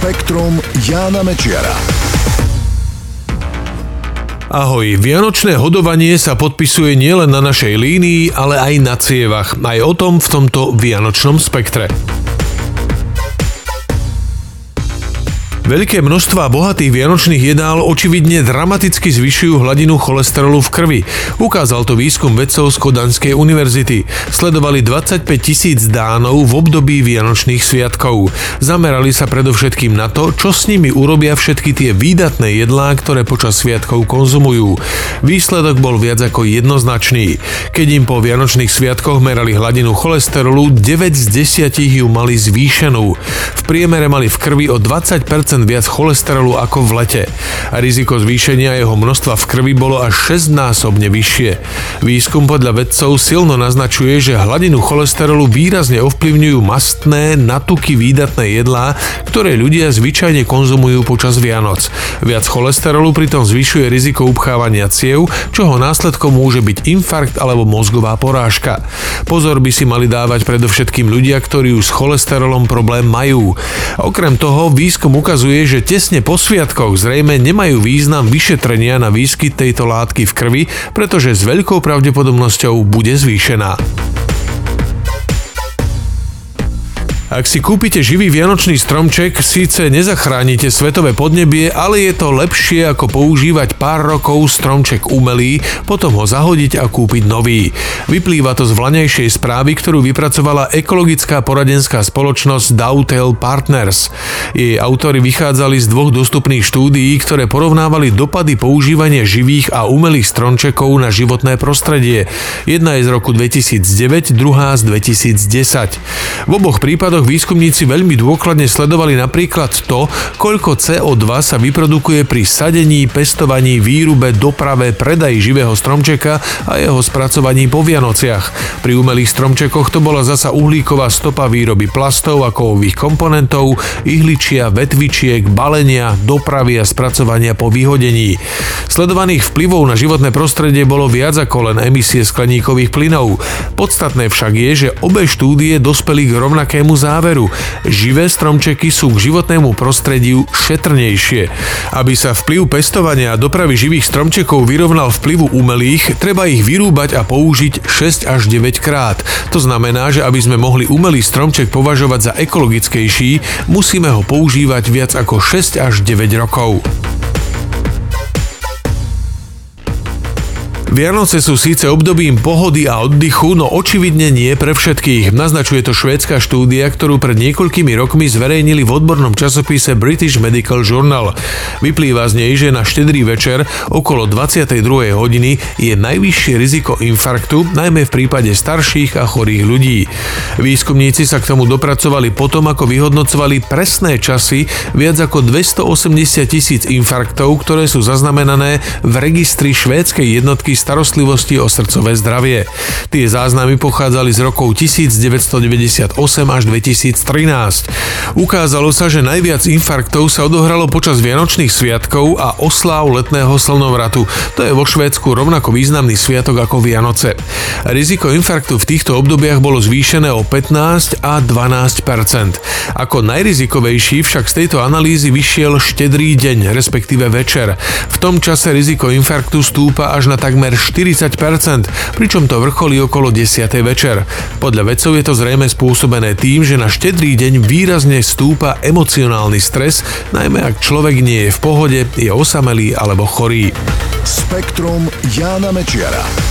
Spektrum Jána Mečiara. Ahoj, Vianočné hodovanie sa podpisuje nielen na našej línii, ale aj na cievach. Aj o tom v tomto Vianočnom spektre. Veľké množstva bohatých vianočných jedál očividne dramaticky zvyšujú hladinu cholesterolu v krvi. Ukázal to výskum vedcov z Kodanskej univerzity. Sledovali 25 tisíc dánov v období vianočných sviatkov. Zamerali sa predovšetkým na to, čo s nimi urobia všetky tie výdatné jedlá, ktoré počas sviatkov konzumujú. Výsledok bol viac ako jednoznačný. Keď im po vianočných sviatkoch merali hladinu cholesterolu, 9 z 10 ju mali zvýšenú. V priemere mali v krvi o 20% viac cholesterolu ako v lete. A riziko zvýšenia jeho množstva v krvi bolo až 6-násobne vyššie. Výskum podľa vedcov silno naznačuje, že hladinu cholesterolu výrazne ovplyvňujú mastné, natuky výdatné jedlá, ktoré ľudia zvyčajne konzumujú počas Vianoc. Viac cholesterolu pritom zvyšuje riziko upchávania ciev, čoho následkom môže byť infarkt alebo mozgová porážka. Pozor by si mali dávať predovšetkým ľudia, ktorí už s cholesterolom problém majú. Okrem toho výskum ukazuje, ukazuje, že tesne po sviatkoch zrejme nemajú význam vyšetrenia na výskyt tejto látky v krvi, pretože s veľkou pravdepodobnosťou bude zvýšená. Ak si kúpite živý vianočný stromček, síce nezachránite svetové podnebie, ale je to lepšie ako používať pár rokov stromček umelý, potom ho zahodiť a kúpiť nový. Vyplýva to z vlaňajšej správy, ktorú vypracovala ekologická poradenská spoločnosť Dautel Partners. Jej autory vychádzali z dvoch dostupných štúdií, ktoré porovnávali dopady používania živých a umelých stromčekov na životné prostredie. Jedna je z roku 2009, druhá z 2010. V oboch prípadoch výskumníci veľmi dôkladne sledovali napríklad to, koľko CO2 sa vyprodukuje pri sadení, pestovaní, výrube, doprave, predaji živého stromčeka a jeho spracovaní po Vianociach. Pri umelých stromčekoch to bola zasa uhlíková stopa výroby plastov a kovových komponentov, ihličia, vetvičiek, balenia, dopravy a spracovania po vyhodení. Sledovaných vplyvov na životné prostredie bolo viac ako len emisie skleníkových plynov. Podstatné však je, že obe štúdie dospeli k rovnakému záveru záveru. Živé stromčeky sú k životnému prostrediu šetrnejšie. Aby sa vplyv pestovania a dopravy živých stromčekov vyrovnal vplyvu umelých, treba ich vyrúbať a použiť 6 až 9 krát. To znamená, že aby sme mohli umelý stromček považovať za ekologickejší, musíme ho používať viac ako 6 až 9 rokov. Vianoce sú síce obdobím pohody a oddychu, no očividne nie pre všetkých. Naznačuje to švédska štúdia, ktorú pred niekoľkými rokmi zverejnili v odbornom časopise British Medical Journal. Vyplýva z nej, že na štedrý večer okolo 22. hodiny je najvyššie riziko infarktu, najmä v prípade starších a chorých ľudí. Výskumníci sa k tomu dopracovali potom, ako vyhodnocovali presné časy viac ako 280 tisíc infarktov, ktoré sú zaznamenané v registri švédskej jednotky starostlivosti o srdcové zdravie. Tie záznamy pochádzali z rokov 1998 až 2013. Ukázalo sa, že najviac infarktov sa odohralo počas Vianočných sviatkov a osláv letného slnovratu. To je vo Švédsku rovnako významný sviatok ako Vianoce. Riziko infarktu v týchto obdobiach bolo zvýšené o 15 a 12% Ako najrizikovejší však z tejto analýzy vyšiel štedrý deň, respektíve večer. V tom čase riziko infarktu stúpa až na takmer takmer 40%, pričom to vrcholí okolo 10. večer. Podľa vedcov je to zrejme spôsobené tým, že na štedrý deň výrazne stúpa emocionálny stres, najmä ak človek nie je v pohode, je osamelý alebo chorý. Spektrum Jána Mečiara.